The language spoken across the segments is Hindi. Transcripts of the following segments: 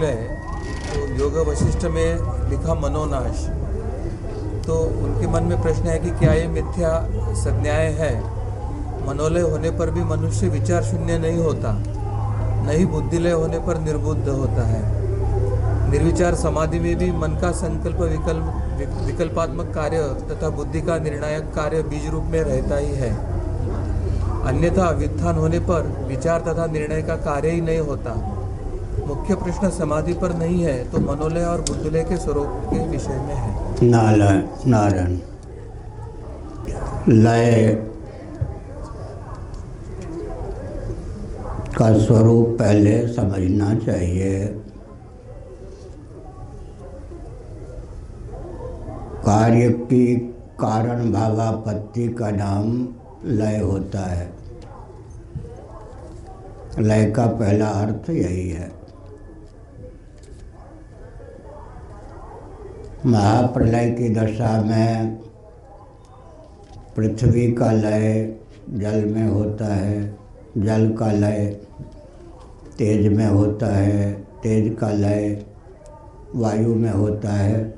बुद्धिलय तो योग वशिष्ठ में लिखा मनोनाश। तो उनके मन में प्रश्न है कि क्या ये मिथ्या संज्ञाएँ है? मनोलय होने पर भी मनुष्य विचार शून्य नहीं होता नहीं बुद्धिलय होने पर निर्बुद्ध होता है। निर्विचार समाधि में भी मन का संकल्प विकल्प, विकल्पात्मक कार्य तथा बुद्धि का निर्णायक कार्य बीज रूप में रहता ही है। अन्यथा व्युत्थान होने पर विचार तथा निर्णय का कार्य ही नहीं होता। मुख्य प्रश्न समाधि पर नहीं है तो मनोलय और बुद्धिलय के स्वरूप के विषय में है। नारायण नारायण। लय का स्वरूप पहले समझना चाहिए। कार्य की कारण भावापत्ति का नाम लय होता है। लय का पहला अर्थ यही है। महाप्रलय की दशा में पृथ्वी का लय जल में होता है, जल का लय तेज में होता है, तेज का लय वायु में होता है,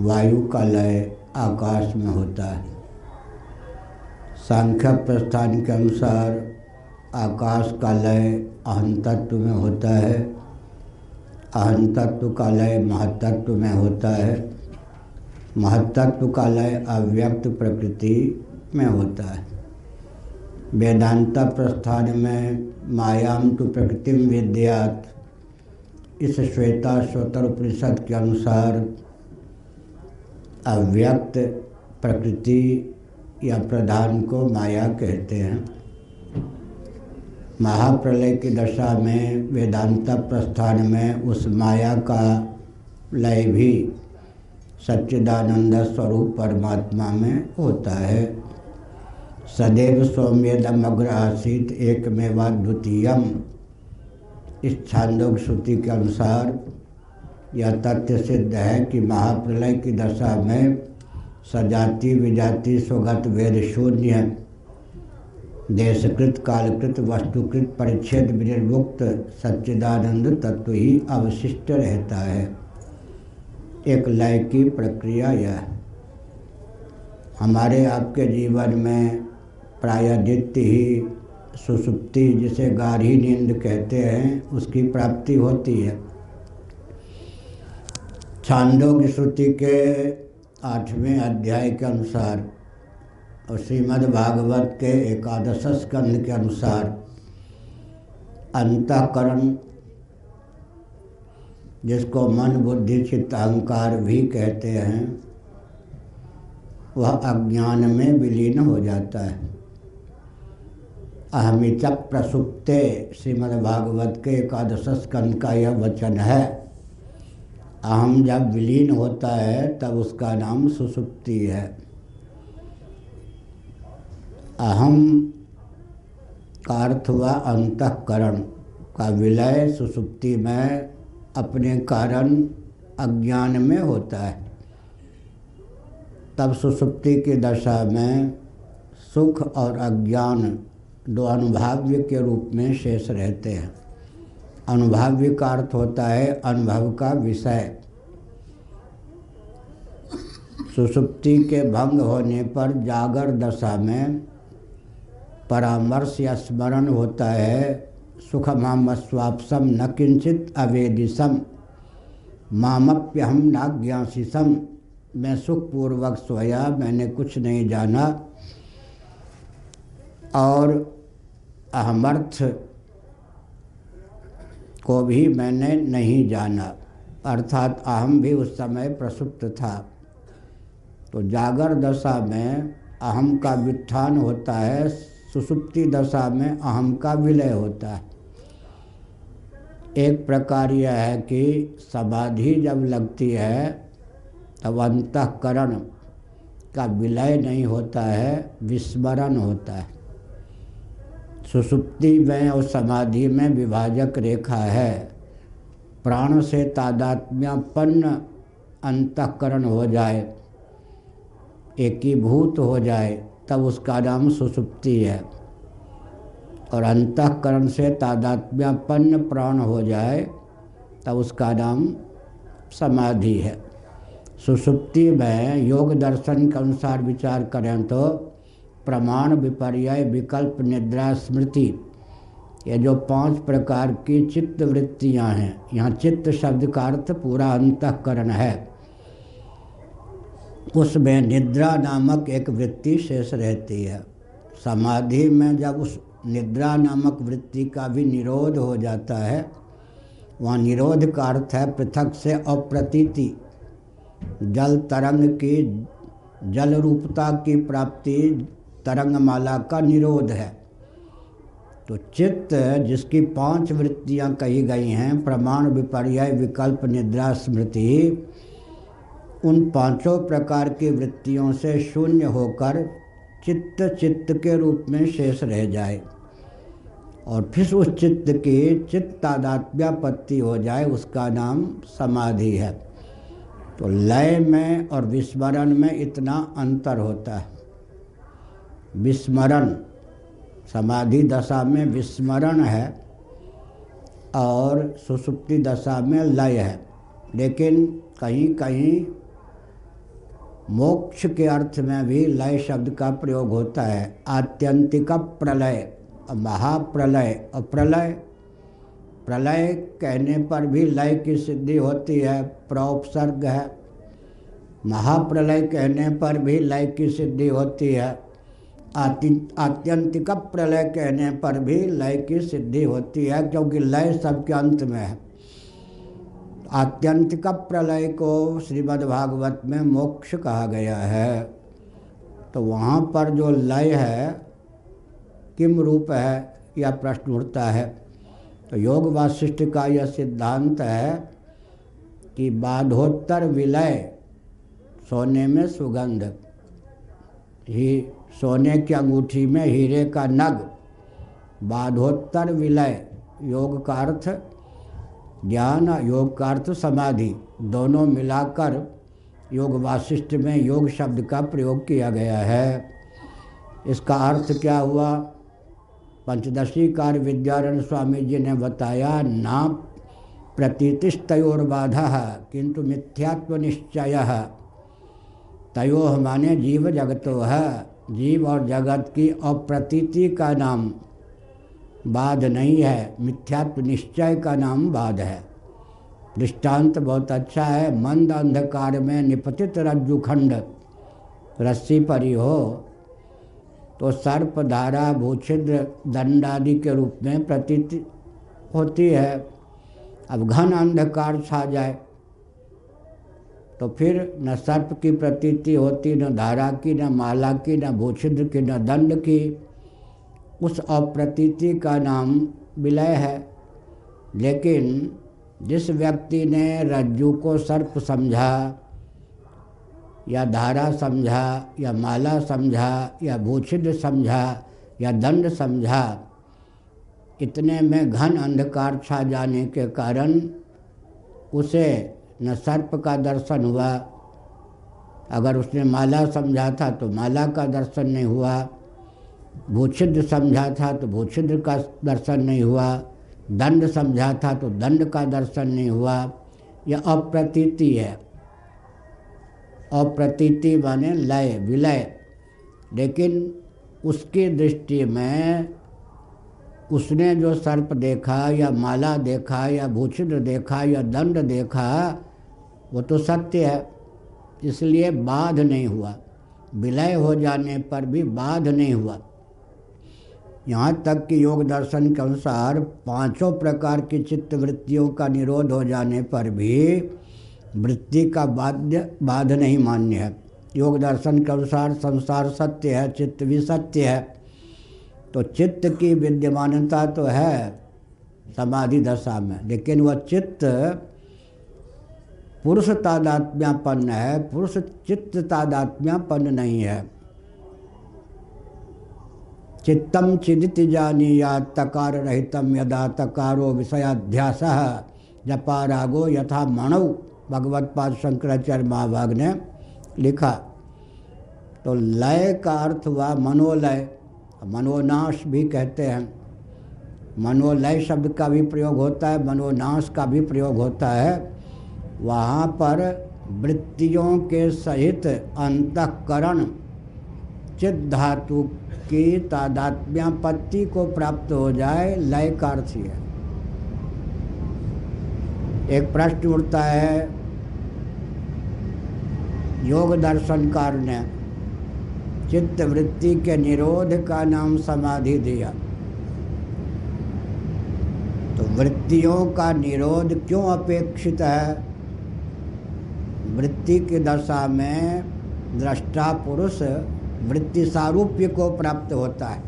वायु का लय आकाश में होता है। सांख्य प्रस्थान के अनुसार आकाश का लय अहम तत्व में होता है अहम तत्व का लय महतत्व में होता है। महतत्व का लय अव्यक्त प्रकृति में होता है। वेदांता प्रस्थान में मायाम तो प्रकृति विद्यात। इस श्वेता श्रोतर उपनिषद के अनुसार अव्यक्त प्रकृति या प्रधान को माया कहते हैं। महाप्रलय की दशा में, वेदांता प्रस्थान में, उस माया का लय भी सच्चिदानंद स्वरूप परमात्मा में होता है। सदैव सौम्यदम अग्र आसित एक मेवा द्वितीयम। इस छांदोग श्रुति के अनुसार यह तथ्य सिद्ध है कि महाप्रलय की दशा में सजाति विजाति स्वगत वेद शून्य देशकृत, कालकृत, वस्तुकृत, परिच्छेद विनिर्मुक्त सच्चिदानंद तत्व ही अवशिष्ट रहता है। एक लय की प्रक्रिया यह। हमारे आपके जीवन में प्रायदित्य ही सुसुप्ति, जिसे गाढ़ी नींद कहते हैं, उसकी प्राप्ति होती है। छांदोग्य श्रुति के आठवें अध्याय के अनुसार और श्रीमद् भागवत के एकादश स्कंद के अनुसार अंतकरण, जिसको मन, बुद्धि, चित्त, अहंकार भी कहते हैं, वह अज्ञान में विलीन हो जाता है। अहमित प्रसुप्ते श्रीमद्भागवत के एकादश स्कंद का यह वचन है। अहम जब विलीन होता है, तब उसका नाम सुसुप्ति है। अहम का अर्थ हुआ अंतकरण का विलय सुसुप्ति में अपने कारण अज्ञान में होता है। तब सुसुप्ति की दशा में सुख और अज्ञान दो अनुभाव्य के रूप में शेष रहते हैं। अनुभाव्य का अर्थ होता है अनुभव का विषय। सुसुप्ति के भंग होने पर जागर दशा में परामर्श या स्मरण होता है सुखमाम स्वापसम न किंचित अवेदिसम, मामप्यहम नाज्ञासिसम। मैं सुखपूर्वक सोया, मैंने कुछ नहीं जाना। और अहमर्थ को भी मैंने नहीं जाना। अर्थात अहम भी उस समय प्रसुप्त था। तो जागर दशा में अहम का वित्थान होता है सुसुप्ति दशा में अहम का विलय होता है। एक प्रकार यह है कि समाधि जब लगती है, तब अंतकरण का विलय नहीं होता है, विस्मरण होता है। सुसुप्ति में और समाधि में विभाजक रेखा है। प्राण से तादात्म्यपन्न अंतकरण हो जाए, एकीभूत हो जाए तब उसका नाम सुसुप्ति है। और अंतकरण से तादात्म्यपन्न प्राण हो जाए, तब उसका नाम समाधि है। सुसुप्ति में योग दर्शन के अनुसार विचार करें तो प्रमाण विपर्य विकल्प निद्रा स्मृति, ये जो पाँच प्रकार की चित्त वृत्तियाँ हैं, यहाँ चित्त शब्द का अर्थ पूरा अंतकरण है। उसमें निद्रा नामक एक वृत्ति शेष रहती है। समाधि में जब उस निद्रा नामक वृत्ति का भी निरोध हो जाता है, वहाँ निरोध का अर्थ है पृथक से अप्रतीति। जल तरंग की, जल रूपता की प्राप्ति तरंगमाला का निरोध है। तो चित्त, जिसकी पाँच वृत्तियाँ कही गई हैं, प्रमाण विपर्य विकल्प निद्रा स्मृति उन पाँचों प्रकार की वृत्तियों से शून्य होकर चित्त चित्त के रूप में शेष रह जाए और फिर उस चित्त की चित्तादात्म्यापत्ति हो जाए, उसका नाम समाधि है। तो लय में और विस्मरण में इतना अंतर होता है। विस्मरण, समाधि दशा में विस्मरण है और सुसुप्ति दशा में लय है। लेकिन कहीं कहीं मोक्ष के अर्थ में भी लय शब्द का प्रयोग होता है। आत्यंतिक प्रलय, महाप्रलय और प्रलय प्रलय कहने पर भी लय की सिद्धि होती है, प्रोपसर्ग है। महाप्रलय कहने पर भी लय की सिद्धि होती है। आत्यंतिक प्रलय कहने पर भी लय की सिद्धि होती है, क्योंकि लय सबके अंत में है। आत्यंतिक प्रलय को श्रीमद् भागवत में मोक्ष कहा गया है। तो वहाँ पर जो लय है, किम रूप है यह प्रश्न उठता है तो योग वाशिष्ठ का यह सिद्धांत है कि बाधोत्तर विलय सोने में सुगंध, ही सोने की अंगूठी में हीरे का नग, बाधोत्तर विलय, योग का अर्थ ज्ञान, योग का अर्थ समाधि। दोनों मिलाकर योग वाशिष्ठ में योग शब्द का प्रयोग किया गया है। इसका अर्थ क्या हुआ? पंचदशी कार्य विद्यारण स्वामी जी ने बताया ना प्रतीतिस्तोर्बाधा किंतु मिथ्यात्व निश्चय। तयो माने जीव जगतो है। जीव और जगत की अप्रतीति का नाम। बाध नहीं है। मिथ्यात्व निश्चय का नाम बाध है। दृष्टांत बहुत अच्छा है। मंद अंधकार में निपतित रज्जुखंड रस्सी परी हो तो सर्प, धारा, भूछिद्र दंड आदि के रूप में प्रतीत होती है। अब घन अंधकार छा जाए तो फिर न सर्प की प्रतीति होती, न धारा की, न माला की, न भूछिद्र की, न दंड की। उस अप्रतीति का नाम विलय है। लेकिन जिस व्यक्ति ने रज्जू को सर्प समझा, या धारा समझा, या माला समझा, या भूषित समझा, या दंड समझा, इतने में घन अंधकार छा जाने के कारण उसे न सर्प का दर्शन हुआ। अगर उसने माला समझा था तो माला का दर्शन नहीं हुआ। भूछिद्र समझा था तो भूछिद्र का दर्शन नहीं हुआ। दंड समझा था तो दंड का दर्शन नहीं हुआ। यह अप्रतीति है। अप्रतीति माने लय, विलय। लेकिन उसकी दृष्टि में उसने जो सर्प देखा या माला देखा या भूषिद्र देखा या दंड देखा, वो तो सत्य है। इसलिए बाध नहीं हुआ। विलय हो जाने पर भी बाध नहीं हुआ। यहाँ तक कि योग दर्शन के अनुसार पाँचों प्रकार की चित्त वृत्तियों का निरोध हो जाने पर भी वृत्ति का बाध्य, बाध नहीं मान्य है। योग दर्शन के अनुसार संसार सत्य है, चित्त भी सत्य है। तो चित्त की विद्यमानता तो है समाधि दशा में, लेकिन वह चित्त पुरुष तादात्म्यापन्न है, पुरुष चित्त तादात्म्यापन्न नहीं है। चित्तम चिदित जानी या तकार रहितम यदा तकारो विषयाध्यास। जपा रागो यथा मणव भगवत पाद शंकराचार्य महाभाग ने लिखा तो लय का अर्थ हुआ मनोलय, मनोनाश भी कहते हैं। मनोलय शब्द का भी प्रयोग होता है, मनोनाश का भी प्रयोग होता है। वहाँ पर वृत्तियों के सहित अंतकरण चित धातु की तादात्म्यापत्ति को प्राप्त हो जाए लय का अर्थ है। एक प्रश्न उठता है, योग दर्शनकार ने चित्त वृत्ति के निरोध का नाम समाधि दिया। तो वृत्तियों का निरोध क्यों अपेक्षित है? वृत्ति की दशा में दृष्टा पुरुष वृत्ति सारूप्य को प्राप्त होता है।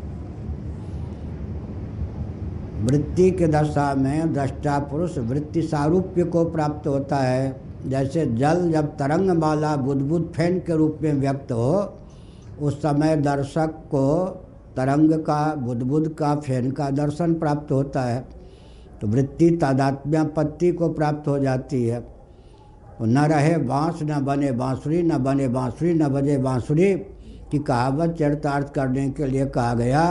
वृत्ति के दशा में दृष्टा पुरुष वृत्ति सारूप्य को प्राप्त होता है। जैसे जल जब तरंग माला बुदबुद फ़ैन के रूप में व्यक्त हो, उस समय दर्शक को तरंग का बुदबुद का, फ़ैन का दर्शन प्राप्त होता है। तो वृत्ति तादात्म्यापत्ति को प्राप्त हो जाती है। तो न रहे बाँस, न बने बांसुरी, न बने बांसुरी, न बजे बांसुरी की कहावत चरितार्थ करने के लिए कहा गया,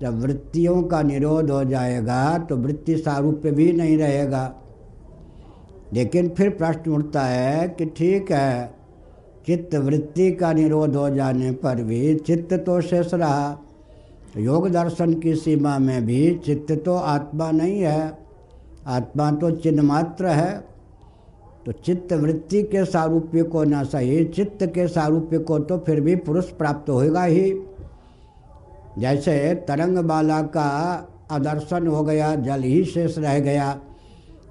जब वृत्तियों का निरोध हो जाएगा तो वृत्ति सारूप्य भी नहीं रहेगा। लेकिन फिर प्रश्न उठता है कि ठीक है, चित्त वृत्ति का निरोध हो जाने पर भी चित्त तो शेष रहा। योग दर्शन की सीमा में भी चित्त तो आत्मा नहीं है। आत्मा तो चिन्ह मात्र है। तो चित्त वृत्ति के सारूप्य को न सही, चित्त के सारूप्य को तो फिर भी पुरुष प्राप्त होगा ही। जैसे तरंग बाला का आदर्शन हो गया, जल ही शेष रह गया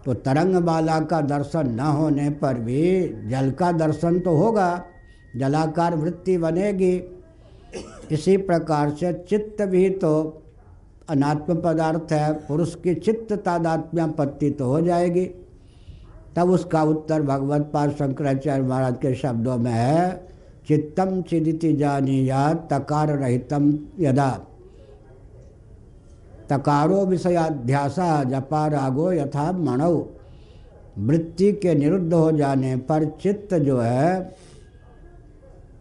तो तरंग बाला का दर्शन न होने पर भी जल का दर्शन तो होगा, जलाकार वृत्ति बनेगी। इसी प्रकार से चित्त भी तो अनात्म पदार्थ है, पुरुष की चित्त तादात्म्यापत्ति तो हो जाएगी। तब उसका उत्तर भगवत पाद शंकराचार्य महाराज के शब्दों में है चित्तम चिदिति जानी या तकार रहितम यदा। तकारो विषयाध्यासा, जपा रागो यथा मणव वृत्ति के निरुद्ध हो जाने पर चित्त जो है,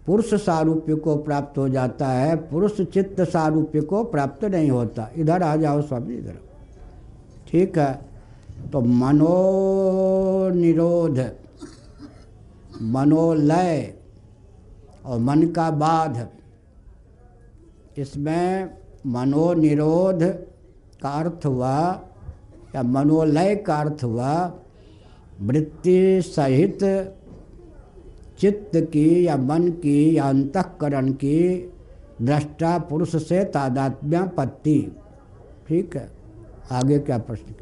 पुरुष सारूप्य को प्राप्त हो जाता है, पुरुष चित्त सारूप्य को प्राप्त नहीं होता। इधर आ जाओ स्वामी, इधर ठीक है। तो मनोनिरोध मनोलय और मन का बाध। इसमें मनोनिरोध का अर्थ हुआ या मनोलय का अर्थ हुआ, वृत्ति सहित चित्त की या मन की या अंतकरण की दृष्टा पुरुष से तादात्म्यापत्ति। ठीक है? आगे क्या प्रश्न